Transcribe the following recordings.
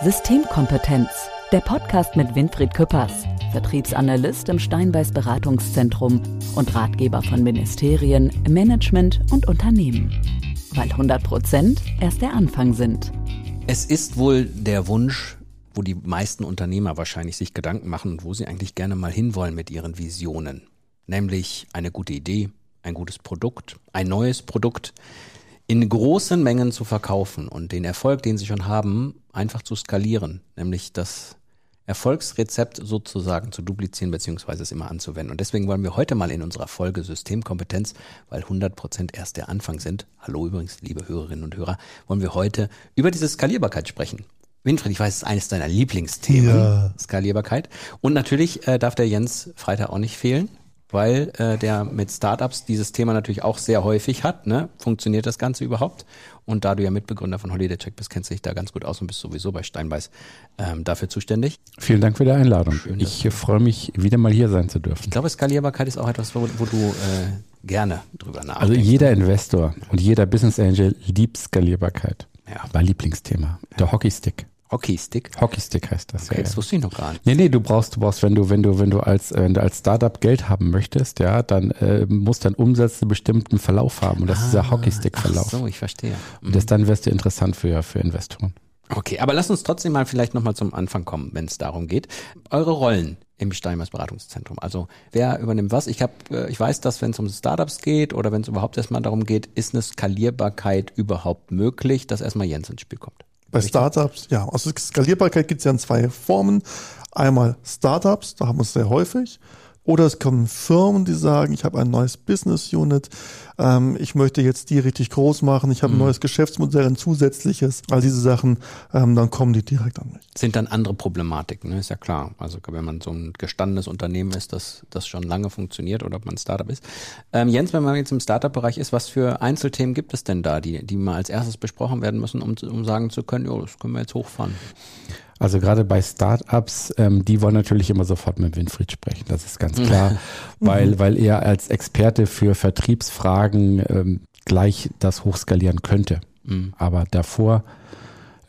Systemkompetenz, der Podcast mit Winfried Küppers, Vertriebsanalyst im Steinbeiß Beratungszentrum und Ratgeber von Ministerien, Management und Unternehmen. Weil 100 Prozent erst der Anfang sind. Es ist wohl der Wunsch, wo die meisten Unternehmer wahrscheinlich sich Gedanken machen und wo sie eigentlich gerne mal hinwollen mit ihren Visionen. Nämlich eine gute Idee, ein gutes Produkt, ein neues Produkt in großen Mengen zu verkaufen und den Erfolg, den sie schon haben, einfach zu skalieren, nämlich das Erfolgsrezept sozusagen zu duplizieren beziehungsweise es immer anzuwenden. Und deswegen wollen wir heute mal in unserer Folge Systemkompetenz, weil 100 Prozent erst der Anfang sind, hallo übrigens, liebe Hörerinnen und Hörer, wollen wir heute über diese Skalierbarkeit sprechen. Winfried, ich weiß, es ist eines deiner Lieblingsthemen, ja. Skalierbarkeit. Und natürlich äh, darf der Jens Freitag auch nicht fehlen weil äh, der mit Startups dieses Thema natürlich auch sehr häufig hat. Ne? Funktioniert das Ganze überhaupt? Und da du ja Mitbegründer von Holiday Check bist, kennst du dich da ganz gut aus und bist sowieso bei Steinbeiß ähm, dafür zuständig. Vielen Dank für die Einladung. Schön, ich äh, freue mich, wieder mal hier sein zu dürfen. Ich glaube, Skalierbarkeit ist auch etwas, wo, wo du äh, gerne drüber nachdenkst. Also jeder Investor und jeder Business Angel liebt Skalierbarkeit. Ja. Mein Lieblingsthema. Der Hockeystick. Hockeystick? Hockeystick heißt das. Okay, ja, das wusste ich noch gar nicht. Nee, nee, du brauchst, du brauchst, wenn du, wenn du, wenn du als, wenn du als Startup Geld haben möchtest, ja, dann äh, muss dein Umsatz einen bestimmten Verlauf haben. Und das ah, ist der ah, Hockeystick-Verlauf. so, ich verstehe. Mhm. Und das dann wirst du interessant für, für Investoren. Okay, aber lass uns trotzdem mal vielleicht nochmal zum Anfang kommen, wenn es darum geht. Eure Rollen im Steinmeiß Beratungszentrum. Also wer übernimmt was? Ich habe, äh, ich weiß, dass wenn es um Startups geht oder wenn es überhaupt erstmal darum geht, ist eine Skalierbarkeit überhaupt möglich, dass erstmal Jens ins Spiel kommt. Bei Startups, ja. Also Skalierbarkeit gibt es ja in zwei Formen. Einmal Startups, da haben wir es sehr häufig. Oder es kommen Firmen, die sagen, ich habe ein neues Business Unit, ähm, ich möchte jetzt die richtig groß machen, ich habe ein mhm. neues Geschäftsmodell, ein zusätzliches, all diese Sachen, ähm, dann kommen die direkt an mich. Sind dann andere Problematiken, ne? ist ja klar. Also wenn man so ein gestandenes Unternehmen ist, das, das schon lange funktioniert oder ob man ein Startup ist. Ähm, Jens, wenn man jetzt im Startup-Bereich ist, was für Einzelthemen gibt es denn da, die, die mal als erstes besprochen werden müssen, um, um sagen zu können, jo, das können wir jetzt hochfahren? Also gerade bei Startups, ähm, die wollen natürlich immer sofort mit Winfried sprechen, das ist ganz klar, weil, weil er als Experte für Vertriebsfragen ähm, gleich das hochskalieren könnte. Mhm. Aber davor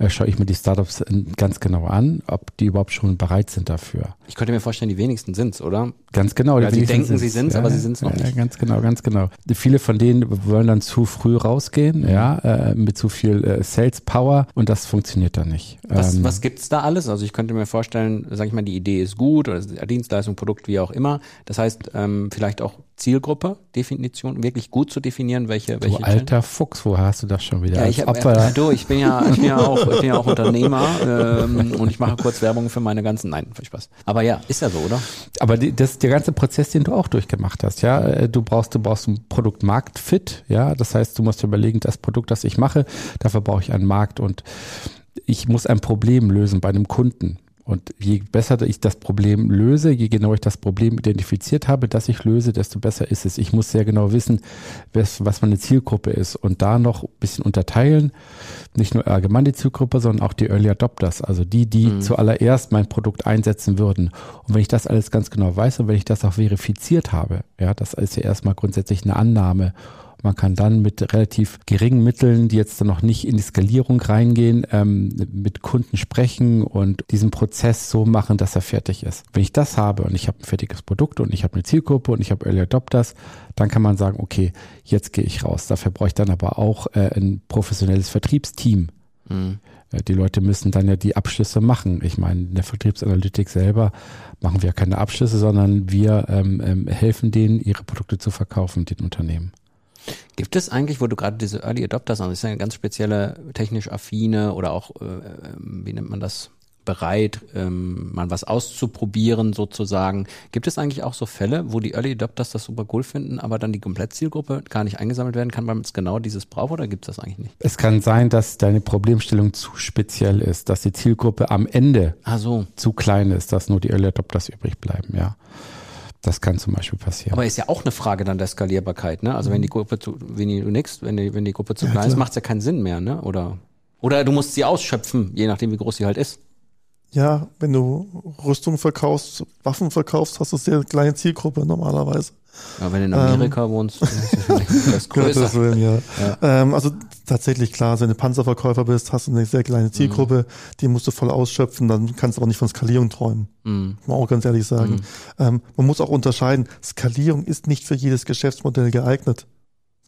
schaue ich mir die Startups ganz genau an, ob die überhaupt schon bereit sind dafür. Ich könnte mir vorstellen, die wenigsten sind es, oder? Ganz genau. Oder sie denken, sind's. sie sind es, ja, aber sie sind es noch ja, nicht. Ganz genau, ganz genau. Viele von denen wollen dann zu früh rausgehen, mhm. ja, äh, mit zu viel äh, Sales Power und das funktioniert dann nicht. Was, ähm, was gibt's da alles? Also ich könnte mir vorstellen, sage ich mal, die Idee ist gut oder Dienstleistung, Produkt, wie auch immer. Das heißt, ähm, vielleicht auch Zielgruppe, Definition, wirklich gut zu definieren, welche, welche. Du alter. Fuchs, wo hast du das schon wieder? Ja, ich, hab, äh, du, ich bin ja, ich bin ja auch, ich bin ja auch Unternehmer ähm, und ich mache kurz Werbung für meine ganzen, nein, viel Spaß. Aber ja, ist ja so, oder? Aber die, das ist der ganze Prozess, den du auch durchgemacht hast, ja. Äh, du brauchst, du brauchst ein Produkt Marktfit, ja. Das heißt, du musst überlegen, das Produkt, das ich mache, dafür brauche ich einen Markt und ich muss ein Problem lösen bei einem Kunden. Und je besser ich das Problem löse, je genauer ich das Problem identifiziert habe, das ich löse, desto besser ist es. Ich muss sehr genau wissen, was, was meine Zielgruppe ist und da noch ein bisschen unterteilen. Nicht nur allgemein die Zielgruppe, sondern auch die Early Adopters, also die, die mhm. zuallererst mein Produkt einsetzen würden. Und wenn ich das alles ganz genau weiß und wenn ich das auch verifiziert habe, ja, das ist ja erstmal grundsätzlich eine Annahme man kann dann mit relativ geringen Mitteln, die jetzt dann noch nicht in die Skalierung reingehen, ähm, mit Kunden sprechen und diesen Prozess so machen, dass er fertig ist. Wenn ich das habe und ich habe ein fertiges Produkt und ich habe eine Zielgruppe und ich habe Early Adopters, dann kann man sagen, okay, jetzt gehe ich raus. Dafür brauche ich dann aber auch äh, ein professionelles Vertriebsteam. Mhm. Äh, die Leute müssen dann ja die Abschlüsse machen. Ich meine, in der Vertriebsanalytik selber machen wir keine Abschlüsse, sondern wir ähm, ähm, helfen denen, ihre Produkte zu verkaufen, den Unternehmen. Gibt es eigentlich, wo du gerade diese Early Adopters hast, das ist ja eine ganz spezielle technisch affine oder auch, äh, ähm, wie nennt man das, bereit, ähm, mal was auszuprobieren sozusagen. Gibt es eigentlich auch so Fälle, wo die Early Adopters das super cool finden, aber dann die Komplettzielgruppe gar nicht eingesammelt werden kann, weil man es genau dieses braucht oder gibt es das eigentlich nicht? Es kann sein, dass deine Problemstellung zu speziell ist, dass die Zielgruppe am Ende so. zu klein ist, dass nur die Early Adopters übrig bleiben, ja. Das kann zum Beispiel passieren. Aber ist ja auch eine Frage dann der Skalierbarkeit, ne? Also wenn die Gruppe zu, wenn die, du nix, wenn die, wenn die Gruppe zu ja, klein ist, macht es ja keinen Sinn mehr, ne? Oder, oder du musst sie ausschöpfen, je nachdem, wie groß sie halt ist. Ja, wenn du Rüstung verkaufst, Waffen verkaufst, hast du eine sehr kleine Zielgruppe normalerweise. Ja, wenn du in Amerika ähm, wohnst, das größer. Das Willen, ja. ja. Ähm, also tatsächlich klar, wenn du Panzerverkäufer bist, hast du eine sehr kleine Zielgruppe, mhm. die musst du voll ausschöpfen, dann kannst du auch nicht von Skalierung träumen. Mhm. Muss man auch ganz ehrlich sagen. Mhm. Ähm, man muss auch unterscheiden, Skalierung ist nicht für jedes Geschäftsmodell geeignet.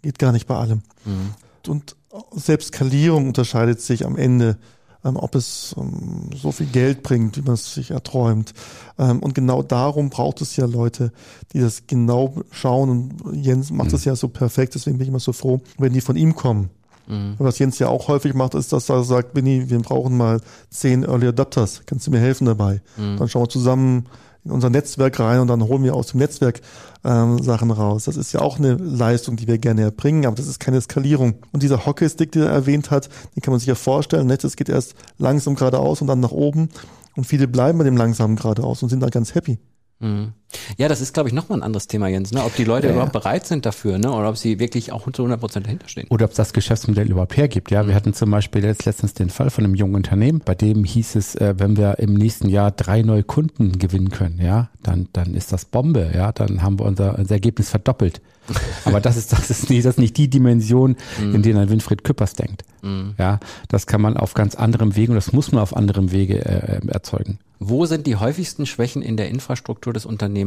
Geht gar nicht bei allem. Mhm. Und selbst Skalierung unterscheidet sich am Ende ähm, ob es ähm, so viel Geld bringt, wie man es sich erträumt. Ähm, und genau darum braucht es ja Leute, die das genau schauen. Und Jens macht mhm. das ja so perfekt, deswegen bin ich immer so froh, wenn die von ihm kommen. Mhm. Was Jens ja auch häufig macht, ist, dass er sagt, Winnie, wir brauchen mal zehn Early Adapters. Kannst du mir helfen dabei? Mhm. Dann schauen wir zusammen in unser Netzwerk rein und dann holen wir aus dem Netzwerk ähm, Sachen raus. Das ist ja auch eine Leistung, die wir gerne erbringen, aber das ist keine Skalierung. Und dieser Hockeystick, den er erwähnt hat, den kann man sich ja vorstellen. Ne? Das geht erst langsam geradeaus und dann nach oben. Und viele bleiben bei dem langsamen geradeaus und sind da ganz happy. Mhm. Ja, das ist, glaube ich, nochmal ein anderes Thema, Jens. Ne? Ob die Leute ja, überhaupt ja. bereit sind dafür, ne? oder ob sie wirklich auch zu 100 Prozent dahinter stehen. Oder ob es das Geschäftsmodell überhaupt hergibt. Ja, mhm. wir hatten zum Beispiel jetzt letztens den Fall von einem jungen Unternehmen, bei dem hieß es, äh, wenn wir im nächsten Jahr drei neue Kunden gewinnen können, ja, dann, dann ist das Bombe. Ja, dann haben wir unser, unser Ergebnis verdoppelt. Aber das ist, das ist nicht, das ist nicht die Dimension, mhm. in der ein Winfried Küppers denkt. Mhm. Ja, das kann man auf ganz anderem Wege und das muss man auf anderem Wege äh, äh, erzeugen. Wo sind die häufigsten Schwächen in der Infrastruktur des Unternehmens,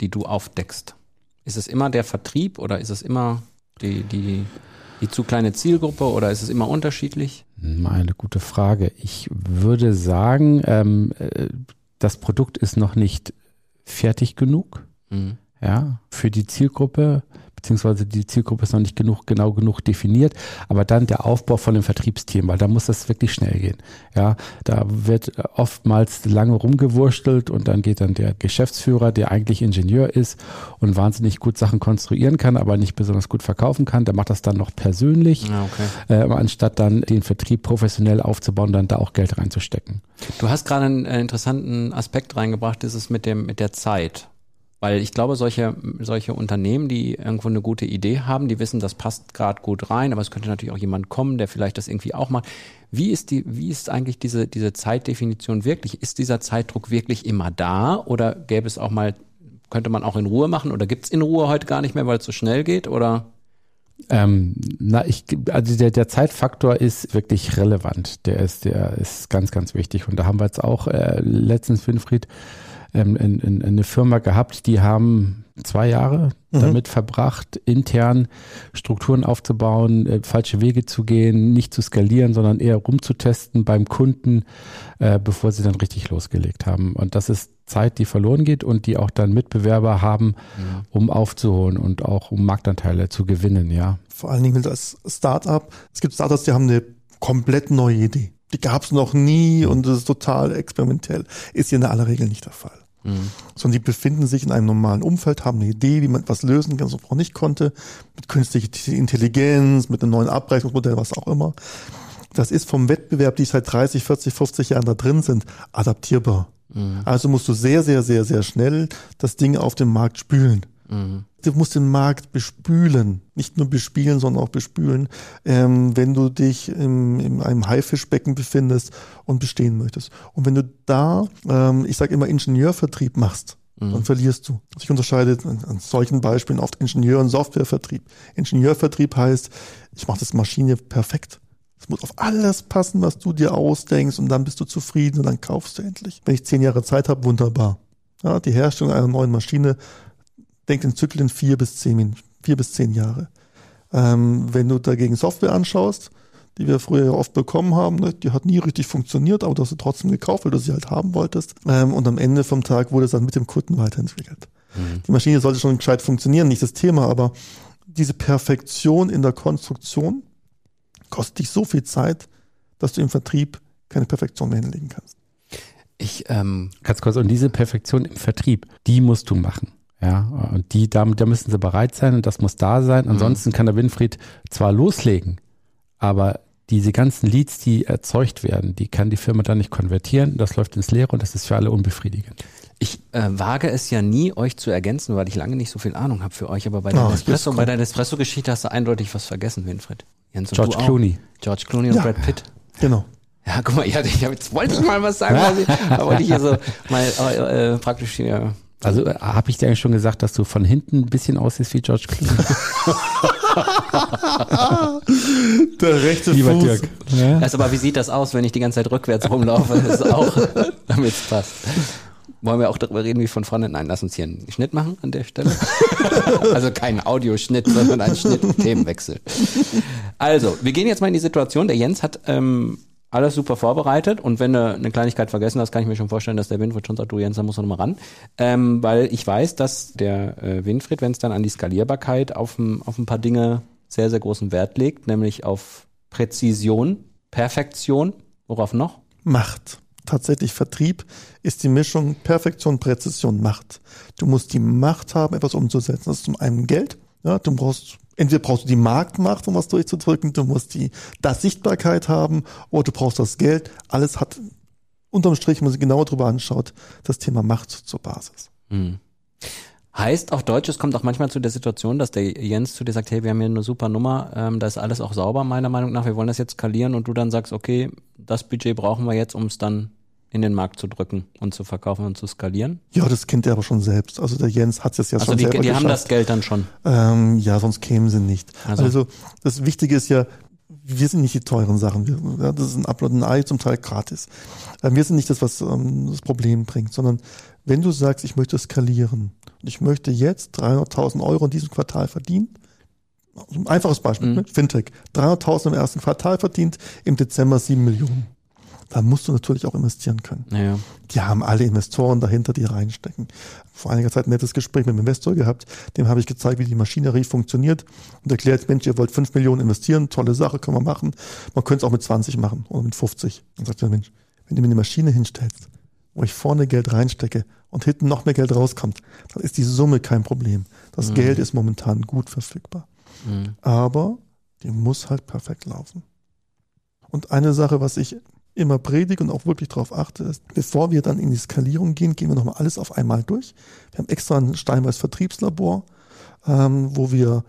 die du aufdeckst? Ist es immer der Vertrieb oder ist es immer die, die, die zu kleine Zielgruppe oder ist es immer unterschiedlich? Eine gute Frage. Ich würde sagen, ähm, äh, das Produkt ist noch nicht fertig genug. Mhm ja, für die Zielgruppe, beziehungsweise die Zielgruppe ist noch nicht genug, genau genug definiert, aber dann der Aufbau von dem Vertriebsteam, weil da muss das wirklich schnell gehen. Ja, da wird oftmals lange rumgewurstelt und dann geht dann der Geschäftsführer, der eigentlich Ingenieur ist und wahnsinnig gut Sachen konstruieren kann, aber nicht besonders gut verkaufen kann, der macht das dann noch persönlich, ja, okay. äh, anstatt dann den Vertrieb professionell aufzubauen, dann da auch Geld reinzustecken. Du hast gerade einen äh, interessanten Aspekt reingebracht, das ist mit dem, mit der Zeit. Weil ich glaube, solche, solche Unternehmen, die irgendwo eine gute Idee haben, die wissen, das passt gerade gut rein, aber es könnte natürlich auch jemand kommen, der vielleicht das irgendwie auch macht. Wie ist die, wie ist eigentlich diese, diese Zeitdefinition wirklich? Ist dieser Zeitdruck wirklich immer da oder gäbe es auch mal, könnte man auch in Ruhe machen oder gibt es in Ruhe heute gar nicht mehr, weil es so schnell geht oder? Ähm, na, ich, also der, der Zeitfaktor ist wirklich relevant. Der ist, der ist ganz, ganz wichtig. Und da haben wir jetzt auch äh, letztens, Winfried, ähm, in, in, eine Firma gehabt, die haben zwei Jahre mhm. damit verbracht, intern Strukturen aufzubauen, äh, falsche Wege zu gehen, nicht zu skalieren, sondern eher rumzutesten beim Kunden, äh, bevor sie dann richtig losgelegt haben. Und das ist Zeit, die verloren geht und die auch dann Mitbewerber haben, ja. um aufzuholen und auch um Marktanteile zu gewinnen, ja. Vor allen Dingen als Startup. Es gibt Startups, die haben eine komplett neue Idee. Die gab es noch nie und das ist total experimentell. Ist hier in aller Regel nicht der Fall. Mhm. Sondern die befinden sich in einem normalen Umfeld, haben eine Idee, wie man etwas lösen kann, was man nicht konnte, mit künstlicher Intelligenz, mit einem neuen Abrechnungsmodell, was auch immer. Das ist vom Wettbewerb, die seit 30, 40, 50 Jahren da drin sind, adaptierbar. Mhm. Also musst du sehr, sehr, sehr, sehr schnell das Ding auf dem Markt spülen. Mhm. Du musst den Markt bespülen, nicht nur bespielen, sondern auch bespülen, ähm, wenn du dich im, in einem Haifischbecken befindest und bestehen möchtest. Und wenn du da, ähm, ich sage immer, Ingenieurvertrieb machst, mhm. dann verlierst du. Also ich unterscheide an, an solchen Beispielen oft Ingenieur- und Softwarevertrieb. Ingenieurvertrieb heißt, ich mache das Maschine perfekt. Es muss auf alles passen, was du dir ausdenkst und dann bist du zufrieden und dann kaufst du endlich. Wenn ich zehn Jahre Zeit habe, wunderbar. Ja, die Herstellung einer neuen Maschine denkt in Zyklen vier bis zehn, vier bis zehn Jahre. Ähm, wenn du dagegen Software anschaust, die wir früher oft bekommen haben, ne, die hat nie richtig funktioniert, aber du hast sie trotzdem gekauft, weil du sie halt haben wolltest. Ähm, und am Ende vom Tag wurde es dann mit dem Kunden weiterentwickelt. Mhm. Die Maschine sollte schon gescheit funktionieren, nicht das Thema, aber diese Perfektion in der Konstruktion kostet dich so viel Zeit, dass du im Vertrieb keine Perfektion mehr hinlegen kannst. Ich, ähm, ganz kurz, und diese Perfektion im Vertrieb, die musst du machen. Ja, und die, da, da müssen sie bereit sein und das muss da sein. Mhm. Ansonsten mhm. kann der Winfried zwar loslegen, aber diese ganzen Leads, die erzeugt werden, die kann die Firma dann nicht konvertieren. Das läuft ins Leere und das ist für alle unbefriedigend. Ich äh, wage es ja nie, euch zu ergänzen, weil ich lange nicht so viel Ahnung habe für euch. Aber bei der oh, Espresso, bei der Espresso-Geschichte hast du eindeutig was vergessen, Winfried. Jens, George Clooney. George Clooney und ja, Brad Pitt. Genau. Ja, guck mal, ich, hatte, ich hab, jetzt wollte ich mal was sagen, was ich, aber wollte ich hier so mal äh, äh, praktisch hier Also äh, habe ich dir eigentlich schon gesagt, dass du von hinten ein bisschen aussiehst wie George Clooney? Der rechte Lieber Fuß. Dirk. Ja? Also, aber wie sieht das aus, wenn ich die ganze Zeit rückwärts rumlaufe? Das ist auch, damit es passt. Wollen wir auch darüber reden, wie von vorne? Nein, lass uns hier einen Schnitt machen an der Stelle. also keinen Audioschnitt, sondern einen Schnitt, Themenwechsel. Also, wir gehen jetzt mal in die Situation. Der Jens hat ähm, alles super vorbereitet und wenn du eine Kleinigkeit vergessen hast, kann ich mir schon vorstellen, dass der Winfried schon sagt, du Jens, da musst du nochmal ran. Ähm, weil ich weiß, dass der äh, Winfried, wenn es dann an die Skalierbarkeit auf ein, auf ein paar Dinge sehr, sehr großen Wert legt, nämlich auf Präzision, Perfektion, worauf noch? Macht. Tatsächlich Vertrieb ist die Mischung Perfektion, Präzision, Macht. Du musst die Macht haben, etwas umzusetzen. Das ist zum einen Geld. Ja, du brauchst entweder brauchst du die Marktmacht, um was durchzudrücken, du musst die das Sichtbarkeit haben oder du brauchst das Geld. Alles hat unterm Strich, wenn man sich genauer drüber anschaut, das Thema Macht zur Basis. Hm. Heißt auf Deutsch, es kommt auch manchmal zu der Situation, dass der Jens zu dir sagt, hey, wir haben hier eine super Nummer, ähm, da ist alles auch sauber, meiner Meinung nach, wir wollen das jetzt skalieren und du dann sagst, okay, das Budget brauchen wir jetzt, um es dann in den Markt zu drücken und zu verkaufen und zu skalieren? Ja, das kennt er aber schon selbst. Also der Jens hat es ja Also schon die, selber die haben geschafft. das Geld dann schon. Ähm, ja, sonst kämen sie nicht. Also- Also. das Wichtige ist ja, wir sind nicht die teuren Sachen. Wir, ja, das ist ein Upload und ein Ei, zum Teil gratis. Ähm, wir sind nicht das, was ähm, das Problem bringt, sondern wenn du sagst, ich möchte skalieren und ich möchte jetzt 300.000 Euro in diesem Quartal verdienen, ein einfaches Beispiel, Mhm. ne? Fintech, 300.000 im ersten Quartal verdient, im Dezember 7 Millionen. Da musst du natürlich auch investieren können. Naja. Die haben alle Investoren dahinter, die reinstecken. Vor einiger Zeit ein nettes Gespräch mit einem Investor gehabt. Dem habe ich gezeigt, wie die Maschinerie funktioniert und erklärt, Mensch, ihr wollt 5 Millionen investieren, tolle Sache, können wir machen. Man könnte es auch mit 20 machen oder mit 50. Und sagt der Mensch, wenn du mir eine Maschine hinstellst, wo ich vorne Geld reinstecke und hinten noch mehr Geld rauskommt, dann ist die Summe kein Problem. Das Mhm. Geld ist momentan gut verfügbar. Mhm. Aber die muss halt perfekt laufen. Und eine Sache, was ich immer predige und auch wirklich darauf achte, ist, bevor wir dann in die Skalierung gehen, gehen wir nochmal alles auf einmal durch. Wir haben extra ein Steinweiß Vertriebslabor, ähm, wo wir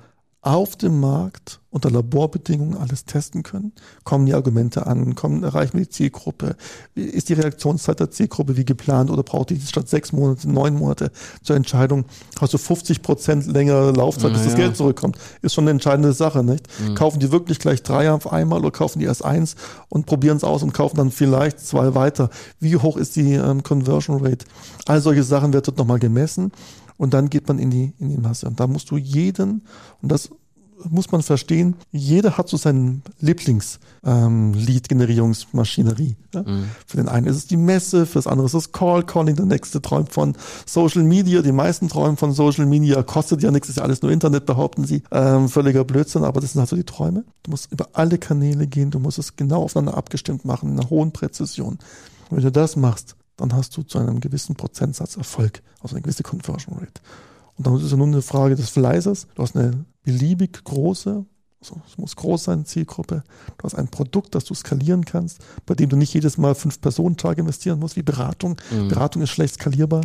auf dem Markt unter Laborbedingungen alles testen können. Kommen die Argumente an? Kommen, erreichen wir die Zielgruppe? Ist die Reaktionszeit der Zielgruppe wie geplant oder braucht die statt sechs Monate, neun Monate zur Entscheidung? Hast du 50 Prozent längere Laufzeit, bis das Naja. Geld zurückkommt? Ist schon eine entscheidende Sache, nicht? Kaufen die wirklich gleich drei auf einmal oder kaufen die erst eins und probieren es aus und kaufen dann vielleicht zwei weiter? Wie hoch ist die ähm, Conversion Rate? All solche Sachen wird dort nochmal gemessen und dann geht man in die, in die Masse. Und da musst du jeden, und das muss man verstehen, jeder hat so seinen Lieblings-Lead-Generierungsmaschinerie. ja. Für den einen ist es die Messe, für das andere ist es Call Calling, der nächste träumt von Social Media, die meisten träumen von Social Media, kostet ja nichts, ist ja alles nur Internet, behaupten sie. Ähm, völliger Blödsinn, aber das sind halt so die Träume. Du musst über alle Kanäle gehen, du musst es genau aufeinander abgestimmt machen, in einer hohen Präzision. Und wenn du das machst, dann hast du zu einem gewissen Prozentsatz Erfolg, also eine gewisse Conversion Rate. Und dann ist es ja nur eine Frage des Fleißes. Du hast eine beliebig große, also es muss groß sein, Zielgruppe. Du hast ein Produkt, das du skalieren kannst, bei dem du nicht jedes Mal fünf Personentage investieren musst, wie Beratung. Mhm. Beratung ist schlecht skalierbar.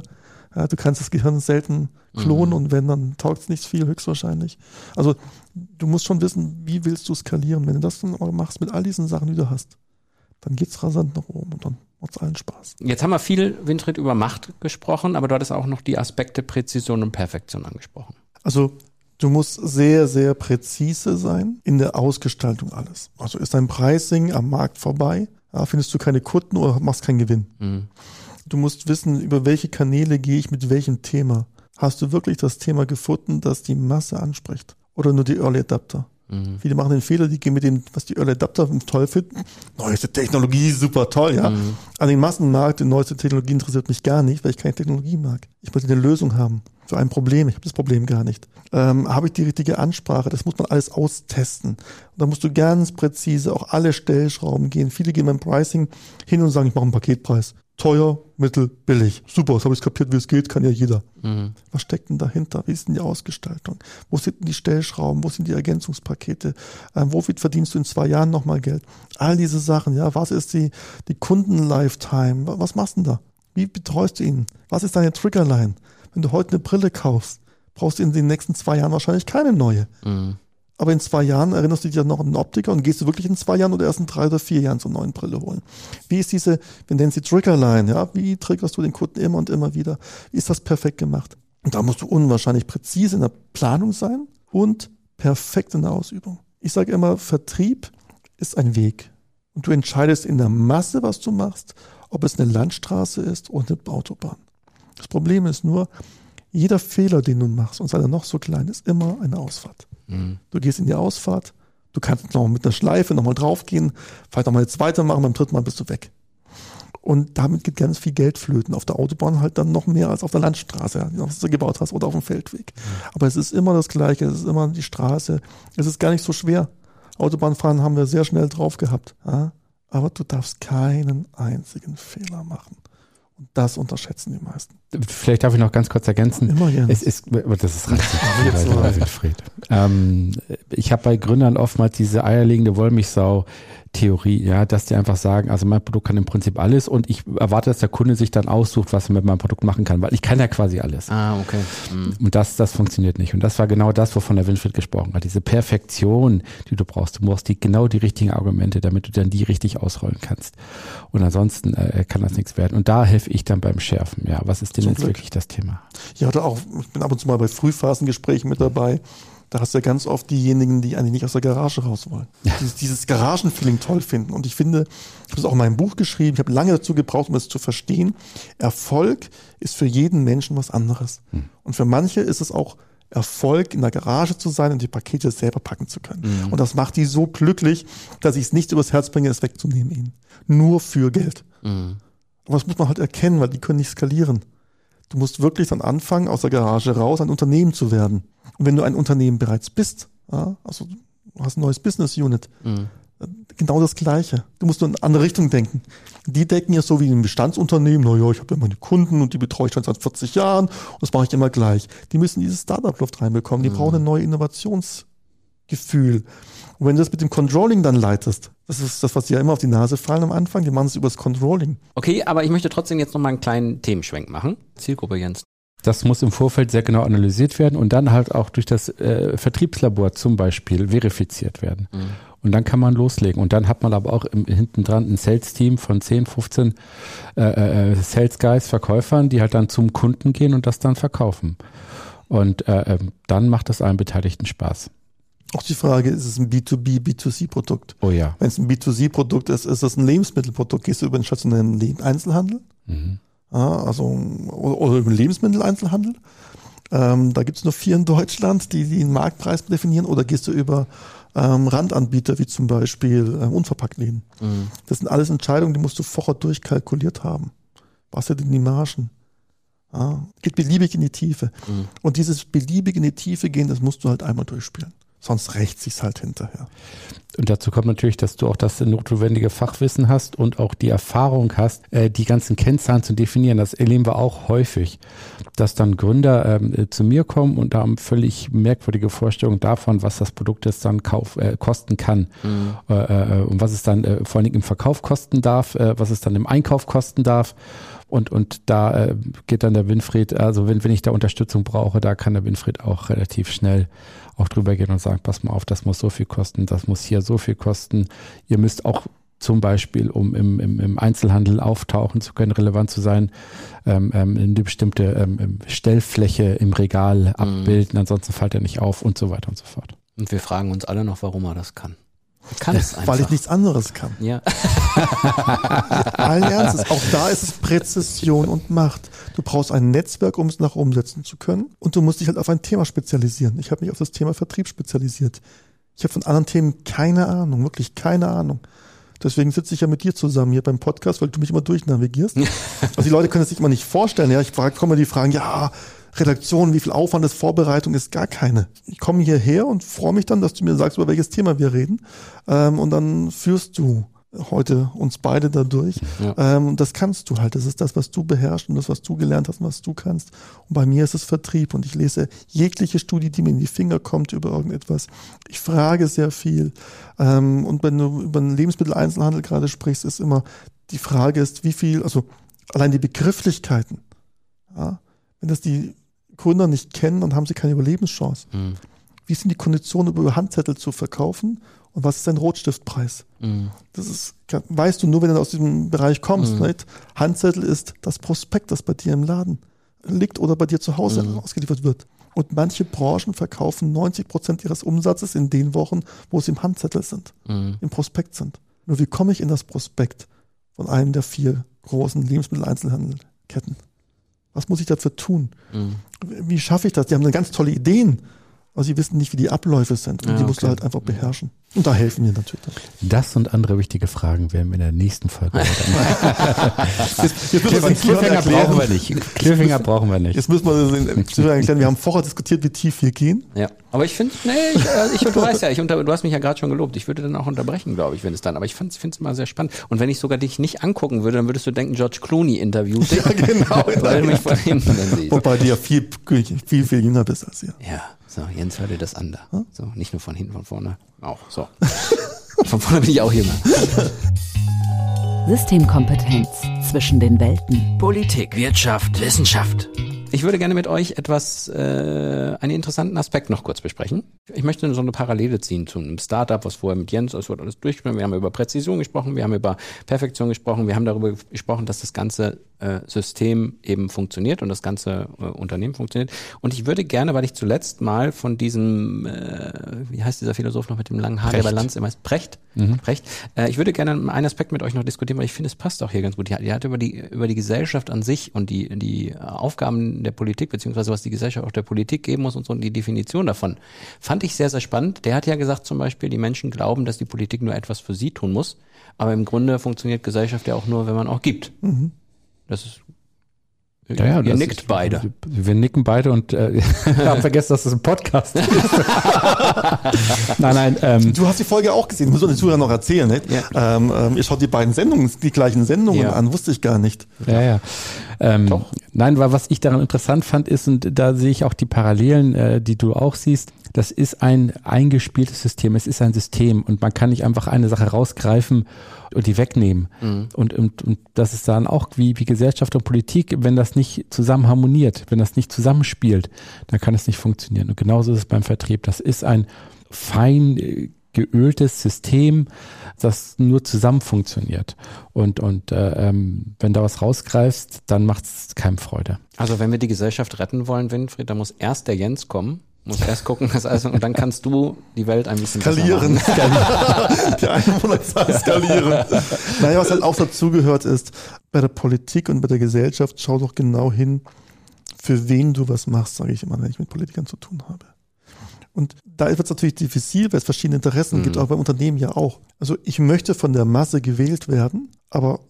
Ja, du kannst das Gehirn selten klonen Mhm. und wenn, dann taugt es nicht viel, höchstwahrscheinlich. Also du musst schon wissen, wie willst du skalieren. Wenn du das dann machst mit all diesen Sachen, die du hast, dann geht's rasant nach oben und dann macht's allen Spaß. Jetzt haben wir viel, Winfried, über Macht gesprochen, aber du hattest auch noch die Aspekte Präzision und Perfektion angesprochen. Also du musst sehr, sehr präzise sein in der Ausgestaltung alles. Also ist dein Pricing am Markt vorbei, findest du keine Kunden oder machst keinen Gewinn. Mhm. Du musst wissen, über welche Kanäle gehe ich mit welchem Thema. Hast du wirklich das Thema gefunden, das die Masse anspricht? Oder nur die Early Adapter? Mhm. Viele machen den Fehler, die gehen mit dem, was die Early Adapter toll finden. Neueste Technologie, super toll, ja. Mhm. An den Massenmarkt, die neueste Technologie interessiert mich gar nicht, weil ich keine Technologie mag. Ich möchte eine Lösung haben für ein Problem. Ich habe das Problem gar nicht. Ähm, habe ich die richtige Ansprache? Das muss man alles austesten. Und da musst du ganz präzise auch alle Stellschrauben gehen. Viele gehen beim Pricing hin und sagen, ich mache einen Paketpreis. Teuer, mittel, billig. Super, das habe ich kapiert, wie es geht, kann ja jeder. Mhm. Was steckt denn dahinter? Wie ist denn die Ausgestaltung? Wo sind denn die Stellschrauben? Wo sind die Ergänzungspakete? Ähm, wofür verdienst du in zwei Jahren nochmal Geld? All diese Sachen, ja. Was ist die, die Kunden-Lifetime? Wa- Was machst du denn da? Wie betreust du ihn? Was ist deine Triggerline? Wenn du heute eine Brille kaufst, brauchst du in den nächsten zwei Jahren wahrscheinlich keine neue. Mhm. Aber in zwei Jahren erinnerst du dich ja noch an den Optiker und gehst du wirklich in zwei Jahren oder erst in drei oder vier Jahren zur neuen Brille holen? Wie ist diese, wir nennen sie Triggerline, ja? Wie triggerst du den Kunden immer und immer wieder? Wie ist das perfekt gemacht? Und da musst du unwahrscheinlich präzise in der Planung sein und perfekt in der Ausübung. Ich sage immer, Vertrieb ist ein Weg. Und du entscheidest in der Masse, was du machst, ob es eine Landstraße ist oder eine Autobahn. Das Problem ist nur, jeder Fehler, den du machst, und sei er noch so klein, ist immer eine Ausfahrt. Mhm. Du gehst in die Ausfahrt, du kannst noch mit einer Schleife nochmal draufgehen, vielleicht nochmal eine zweite machen, beim dritten Mal bist du weg. Und damit geht ganz viel Geld flöten. Auf der Autobahn halt dann noch mehr als auf der Landstraße, was du gebaut hast, oder auf dem Feldweg. Mhm. Aber es ist immer das Gleiche, es ist immer die Straße. Es ist gar nicht so schwer. Autobahnfahren haben wir sehr schnell drauf gehabt. Aber du darfst keinen einzigen Fehler machen. Und das unterschätzen die meisten. Vielleicht darf ich noch ganz kurz ergänzen. Immer gerne. Es ist, das ist Wilfried. ähm, ich habe bei Gründern oftmals diese eierlegende Wollmilchsau Theorie, ja, dass die einfach sagen, also mein Produkt kann im Prinzip alles und ich erwarte, dass der Kunde sich dann aussucht, was er mit meinem Produkt machen kann, weil ich kann ja quasi alles. Ah, okay. Mhm. Und das, das funktioniert nicht. Und das war genau das, wovon der Winfried gesprochen hat. Diese Perfektion, die du brauchst. Du brauchst die, genau die richtigen Argumente, damit du dann die richtig ausrollen kannst. Und ansonsten äh, kann das nichts werden. Und da helfe ich dann beim Schärfen. Ja, was ist denn Zum jetzt Glück. wirklich das Thema? Ja, oder auch, ich bin ab und zu mal bei Frühphasengesprächen mit dabei. Da hast du ja ganz oft diejenigen, die eigentlich nicht aus der Garage raus wollen. Ja. Dieses, dieses Garagenfeeling toll finden. Und ich finde, ich habe es auch in meinem Buch geschrieben, ich habe lange dazu gebraucht, um es zu verstehen. Erfolg ist für jeden Menschen was anderes. Hm. Und für manche ist es auch Erfolg, in der Garage zu sein und die Pakete selber packen zu können. Mhm. Und das macht die so glücklich, dass ich es nicht übers Herz bringe, es wegzunehmen ihnen. Nur für Geld. Mhm. Aber das muss man halt erkennen, weil die können nicht skalieren. Du musst wirklich dann anfangen, aus der Garage raus ein Unternehmen zu werden. Und wenn du ein Unternehmen bereits bist, ja, also du hast ein neues Business Unit, mhm. genau das Gleiche. Du musst nur in eine andere Richtung denken. Die denken ja so wie ein Bestandsunternehmen, naja, ich habe ja meine Kunden und die betreue ich schon seit 40 Jahren und das mache ich immer gleich. Die müssen dieses Startup-Luft reinbekommen. Die mhm. brauchen ein neues Innovationsgefühl. Und wenn du das mit dem Controlling dann leitest, das ist das, was dir ja immer auf die Nase fallen am Anfang, die machen es übers Controlling. Okay, aber ich möchte trotzdem jetzt nochmal einen kleinen Themenschwenk machen. Zielgruppe Jens. Das muss im Vorfeld sehr genau analysiert werden und dann halt auch durch das äh, Vertriebslabor zum Beispiel verifiziert werden. Mhm. Und dann kann man loslegen. Und dann hat man aber auch im, hinten dran ein Sales-Team von 10, 15 äh, äh, Sales Guys, Verkäufern, die halt dann zum Kunden gehen und das dann verkaufen. Und äh, ähm, dann macht das allen Beteiligten Spaß. Auch die Frage, ist es ein B2B, B2C-Produkt? Oh ja. Wenn es ein B2C-Produkt ist, ist es ein Lebensmittelprodukt. Gehst du über den stationären Einzelhandel? Mhm. Ja, also, oder, oder über den Lebensmitteleinzelhandel? Ähm, da gibt es nur vier in Deutschland, die, die den Marktpreis definieren. Oder gehst du über ähm, Randanbieter, wie zum Beispiel ähm, Unverpacktläden? Mhm. Das sind alles Entscheidungen, die musst du vorher durchkalkuliert haben. Was sind denn die Margen? Ja, geht beliebig in die Tiefe. Mhm. Und dieses beliebig in die Tiefe gehen, das musst du halt einmal durchspielen. Sonst rächt sich's halt hinterher. Und dazu kommt natürlich, dass du auch das notwendige Fachwissen hast und auch die Erfahrung hast, äh, die ganzen Kennzahlen zu definieren. Das erleben wir auch häufig, dass dann Gründer ähm, äh, zu mir kommen und haben völlig merkwürdige Vorstellungen davon, was das Produkt jetzt dann kauf, äh, kosten kann mhm. äh, und was es dann vor allen Dingen im Verkauf kosten darf, was es dann im Einkauf kosten darf. Und, und da äh, geht dann der Winfried, also wenn, wenn ich da Unterstützung brauche, da kann der Winfried auch relativ schnell auch drüber gehen und sagen, pass mal auf, das muss so viel kosten, das muss hier so viel kosten. Ihr müsst auch zum Beispiel, um im, im, im Einzelhandel auftauchen zu können, relevant zu sein, ähm, ähm, eine bestimmte ähm, ähm, Stellfläche im Regal mhm. abbilden, ansonsten fällt er nicht auf und so weiter und so fort. Und wir fragen uns alle noch, warum er das kann. Kann es einfach. Weil ich nichts anderes kann. Ja. Allen Ernstes. Auch da ist es Präzision und Macht. Du brauchst ein Netzwerk, um es nach umsetzen zu können. Und du musst dich halt auf ein Thema spezialisieren. Ich habe mich auf das Thema Vertrieb spezialisiert. Ich habe von anderen Themen keine Ahnung, wirklich keine Ahnung. Deswegen sitze ich ja mit dir zusammen hier beim Podcast, weil du mich immer durchnavigierst. also die Leute können es sich immer nicht vorstellen. Ja, ich frage, komme die Fragen, ja, Redaktion, wie viel Aufwand ist Vorbereitung, ist gar keine. Ich komme hierher und freue mich dann, dass du mir sagst, über welches Thema wir reden. Ähm, und dann führst du heute uns beide dadurch. Ja. Ähm, das kannst du halt. Das ist das, was du beherrschst und das, was du gelernt hast und was du kannst. Und bei mir ist es Vertrieb und ich lese jegliche Studie, die mir in die Finger kommt über irgendetwas. Ich frage sehr viel. Ähm, und wenn du über den Lebensmitteleinzelhandel gerade sprichst, ist immer die Frage ist, wie viel, also allein die Begrifflichkeiten. Ja, wenn das die Gründer nicht kennen, dann haben sie keine Überlebenschance. Mhm. Wie sind die Konditionen, über Handzettel zu verkaufen? Und was ist dein Rotstiftpreis? Mhm. Das ist, weißt du nur, wenn du aus diesem Bereich kommst. Mhm. Nicht? Handzettel ist das Prospekt, das bei dir im Laden liegt oder bei dir zu Hause mhm. ausgeliefert wird. Und manche Branchen verkaufen 90 Prozent ihres Umsatzes in den Wochen, wo sie im Handzettel sind, mhm. im Prospekt sind. Nur wie komme ich in das Prospekt von einem der vier großen Lebensmitteleinzelhandelketten? Was muss ich dafür tun? Mhm. Wie schaffe ich das? Die haben eine ganz tolle Ideen, aber sie wissen nicht, wie die Abläufe sind. Und ja, die musst okay. du halt einfach beherrschen. Und da helfen wir natürlich. Das und andere wichtige Fragen werden wir in der nächsten Folge Cliffhanger brauchen wir nicht. Cliffhanger brauchen wir nicht. Jetzt müssen wir erklären, wir haben vorher diskutiert, wie tief wir gehen. Ja, aber ich finde, nee, ich, äh, ich, du weißt ja, ich unter, du hast mich ja gerade schon gelobt. Ich würde dann auch unterbrechen, glaube ich, wenn es dann. Aber ich finde es immer sehr spannend. Und wenn ich sogar dich nicht angucken würde, dann würdest du denken, George Clooney interviewt dich. Ja, genau. weil du mich von hinten dann siehst. Wobei du ja viel, viel, viel jünger bist als ihr. Ja. So, Jens, hör dir das an da. So, nicht nur von hinten, von vorne. Auch, so. von vorne bin ich auch hier. Systemkompetenz zwischen den Welten. Politik, Wirtschaft, Wissenschaft. Ich würde gerne mit euch etwas, äh, einen interessanten Aspekt noch kurz besprechen. Ich möchte so eine Parallele ziehen zu einem Startup, was vorher mit Jens, das wird alles durchgesprochen. Wir haben über Präzision gesprochen, wir haben über Perfektion gesprochen, wir haben darüber gesprochen, dass das ganze äh, System eben funktioniert und das ganze äh, Unternehmen funktioniert. Und ich würde gerne, weil ich zuletzt mal von diesem, äh, wie heißt dieser Philosoph noch mit dem langen Haar, Precht. der Balance immer ist, Precht, mhm. Precht. Äh, ich würde gerne einen Aspekt mit euch noch diskutieren, weil ich finde, es passt auch hier ganz gut. Die, die hat über die, über die Gesellschaft an sich und die, die Aufgaben der Politik, beziehungsweise was die Gesellschaft auch der Politik geben muss und so und die Definition davon, fand ich sehr, sehr spannend. Der hat ja gesagt zum Beispiel, die Menschen glauben, dass die Politik nur etwas für sie tun muss. Aber im Grunde funktioniert Gesellschaft ja auch nur, wenn man auch gibt. Mhm. Das ist ja, ja, Ihr nickt ist, beide. Wir nicken beide und äh, haben vergessen, dass das ein Podcast ist. nein, nein. Ähm, du hast die Folge auch gesehen, muss man den Zuhörern noch erzählen. Nicht? Ja. Ähm, ähm, ihr schaut die beiden Sendungen, die gleichen Sendungen ja. an, wusste ich gar nicht. Ja, ja. Ähm, Doch. Nein, weil was ich daran interessant fand, ist, und da sehe ich auch die Parallelen, äh, die du auch siehst, das ist ein eingespieltes System, es ist ein System und man kann nicht einfach eine Sache rausgreifen und die wegnehmen. Mhm. Und, und, und das ist dann auch wie, wie Gesellschaft und Politik, wenn das nicht zusammen harmoniert, wenn das nicht zusammenspielt, dann kann es nicht funktionieren. Und genauso ist es beim Vertrieb. Das ist ein fein äh, geöltes System, das nur zusammen funktioniert. Und, und äh, ähm, wenn da was rausgreifst, dann macht es keinem Freude. Also wenn wir die Gesellschaft retten wollen, Winfried, dann muss erst der Jens kommen muss erst gucken, dass also, und dann kannst du die Welt ein bisschen skalieren. skalieren. die Einwohnerzahl skalieren. Naja, was halt auch dazugehört ist, bei der Politik und bei der Gesellschaft, schau doch genau hin, für wen du was machst, sage ich immer, wenn ich mit Politikern zu tun habe. Und da wird es natürlich diffizil, weil es verschiedene Interessen mhm. gibt, auch beim Unternehmen ja auch. Also ich möchte von der Masse gewählt werden, aber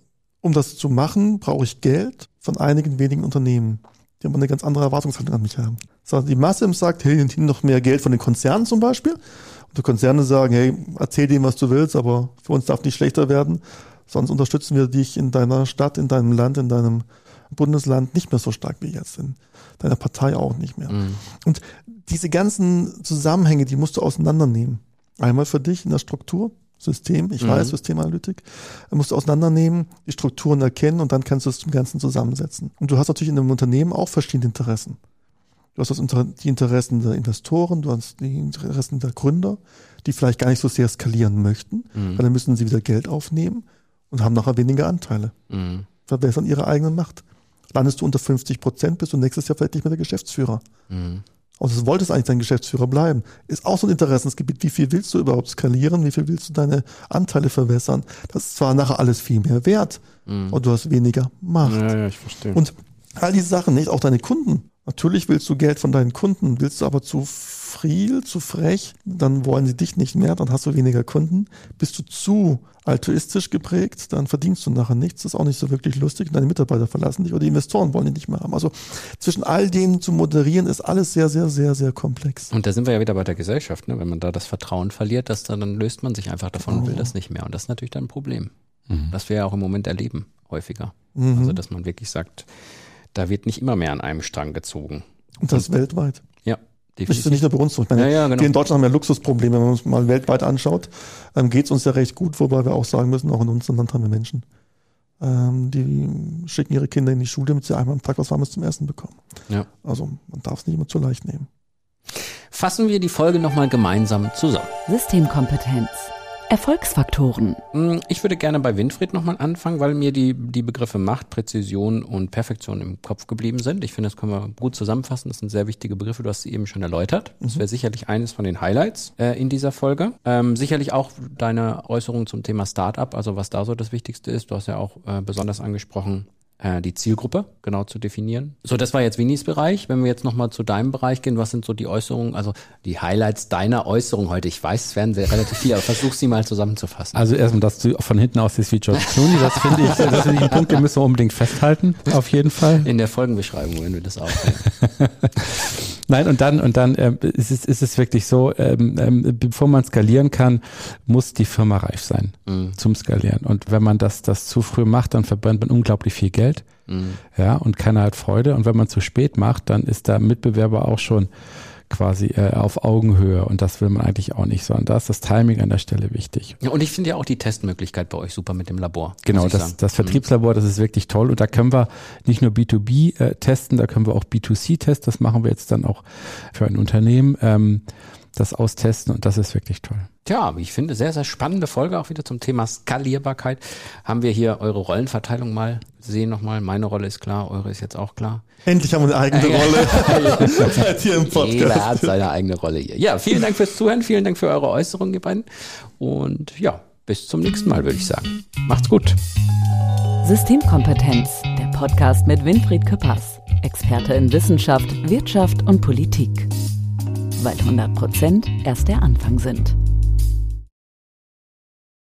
um das zu machen, brauche ich Geld von einigen wenigen Unternehmen die haben eine ganz andere Erwartungshaltung an mich haben. Sondern die Masse sagt, hey, hinten noch mehr Geld von den Konzernen zum Beispiel. Und die Konzerne sagen, hey, erzähl dem, was du willst, aber für uns darf nicht schlechter werden. Sonst unterstützen wir dich in deiner Stadt, in deinem Land, in deinem Bundesland nicht mehr so stark wie jetzt, in deiner Partei auch nicht mehr. Mhm. Und diese ganzen Zusammenhänge, die musst du auseinandernehmen. Einmal für dich in der Struktur, System, ich mhm. weiß, Systemanalytik, musst du auseinandernehmen, die Strukturen erkennen und dann kannst du es zum Ganzen zusammensetzen. Und du hast natürlich in einem Unternehmen auch verschiedene Interessen. Du hast das die Interessen der Investoren, du hast die Interessen der Gründer, die vielleicht gar nicht so sehr skalieren möchten, mhm. weil dann müssen sie wieder Geld aufnehmen und haben nachher weniger Anteile. Mhm. Verbessern ihre eigene Macht. Landest du unter 50 Prozent, bist du nächstes Jahr vielleicht nicht mehr der Geschäftsführer. Mhm. Und du wolltest eigentlich dein Geschäftsführer bleiben. Ist auch so ein Interessensgebiet. Wie viel willst du überhaupt skalieren? Wie viel willst du deine Anteile verwässern? Das ist zwar nachher alles viel mehr wert mhm. und du hast weniger Macht. Ja, ja, ich verstehe. Und all diese Sachen, nicht auch deine Kunden. Natürlich willst du Geld von deinen Kunden, willst du aber zu viel, zu frech, dann wollen sie dich nicht mehr, dann hast du weniger Kunden. Bist du zu altruistisch geprägt, dann verdienst du nachher nichts, das ist auch nicht so wirklich lustig deine Mitarbeiter verlassen dich oder die Investoren wollen dich nicht mehr haben. Also zwischen all denen zu moderieren ist alles sehr, sehr, sehr, sehr komplex. Und da sind wir ja wieder bei der Gesellschaft, ne? wenn man da das Vertrauen verliert, dass dann, dann löst man sich einfach davon oh. und will das nicht mehr. Und das ist natürlich dann ein Problem. Mhm. Das wir ja auch im Moment erleben, häufiger. Mhm. Also dass man wirklich sagt, da wird nicht immer mehr an einem Strang gezogen. Und das und, weltweit. Definitiv. Das ist nicht nur bei uns so. Ich meine, ja, ja, genau. wir in Deutschland haben ja Luxusprobleme, wenn man uns mal weltweit anschaut, ähm, geht es uns ja recht gut, wobei wir auch sagen müssen, auch in unserem Land haben wir Menschen, ähm, die schicken ihre Kinder in die Schule, damit sie einmal am Tag was Warmes zum Essen bekommen. Ja. Also man darf es nicht immer zu leicht nehmen. Fassen wir die Folge nochmal gemeinsam zusammen. Systemkompetenz. Erfolgsfaktoren. Hm, ich würde gerne bei Winfried nochmal anfangen, weil mir die, die Begriffe Macht, Präzision und Perfektion im Kopf geblieben sind. Ich finde, das können wir gut zusammenfassen. Das sind sehr wichtige Begriffe. Du hast sie eben schon erläutert. Das wäre sicherlich eines von den Highlights äh, in dieser Folge. Ähm, sicherlich auch deine Äußerung zum Thema Startup, also was da so das Wichtigste ist. Du hast ja auch äh, besonders angesprochen, die Zielgruppe genau zu definieren. So, das war jetzt Winnies Bereich. Wenn wir jetzt nochmal zu deinem Bereich gehen, was sind so die Äußerungen, also die Highlights deiner Äußerung heute? Ich weiß, es werden sehr relativ viele, aber versuch sie mal zusammenzufassen. Also erstmal, dass du von hinten aussiehst wie George Clooney, das finde ich, das finde ich ein Punkt, den müssen wir unbedingt festhalten, auf jeden Fall. In der Folgenbeschreibung, wenn wir das auch. Nein, und dann, und dann ähm, ist, es, ist es wirklich so, ähm, ähm, bevor man skalieren kann, muss die Firma reif sein Mhm. zum Skalieren. Und wenn man das, das zu früh macht, dann verbrennt man unglaublich viel Geld. Mhm. Ja, und keiner hat Freude. Und wenn man zu spät macht, dann ist der Mitbewerber auch schon quasi äh, auf Augenhöhe. Und das will man eigentlich auch nicht, sondern da ist das Timing an der Stelle wichtig. Ja, und ich finde ja auch die Testmöglichkeit bei euch super mit dem Labor. Genau, das, sagen. das Vertriebslabor, das ist wirklich toll. Und da können wir nicht nur B2B äh, testen, da können wir auch B2C testen. Das machen wir jetzt dann auch für ein Unternehmen, ähm, das austesten. Und das ist wirklich toll. Tja, ich finde, sehr, sehr spannende Folge auch wieder zum Thema Skalierbarkeit. Haben wir hier eure Rollenverteilung mal gesehen nochmal. Meine Rolle ist klar, eure ist jetzt auch klar. Endlich haben wir eine eigene Rolle Seit hier im Jeder hat Podcast. seine eigene Rolle hier. Ja, vielen Dank fürs Zuhören, vielen Dank für eure Äußerungen, ihr beiden. Und ja, bis zum nächsten Mal, würde ich sagen. Macht's gut. Systemkompetenz. Der Podcast mit Winfried Küppers. Experte in Wissenschaft, Wirtschaft und Politik. Weil 100 Prozent erst der Anfang sind.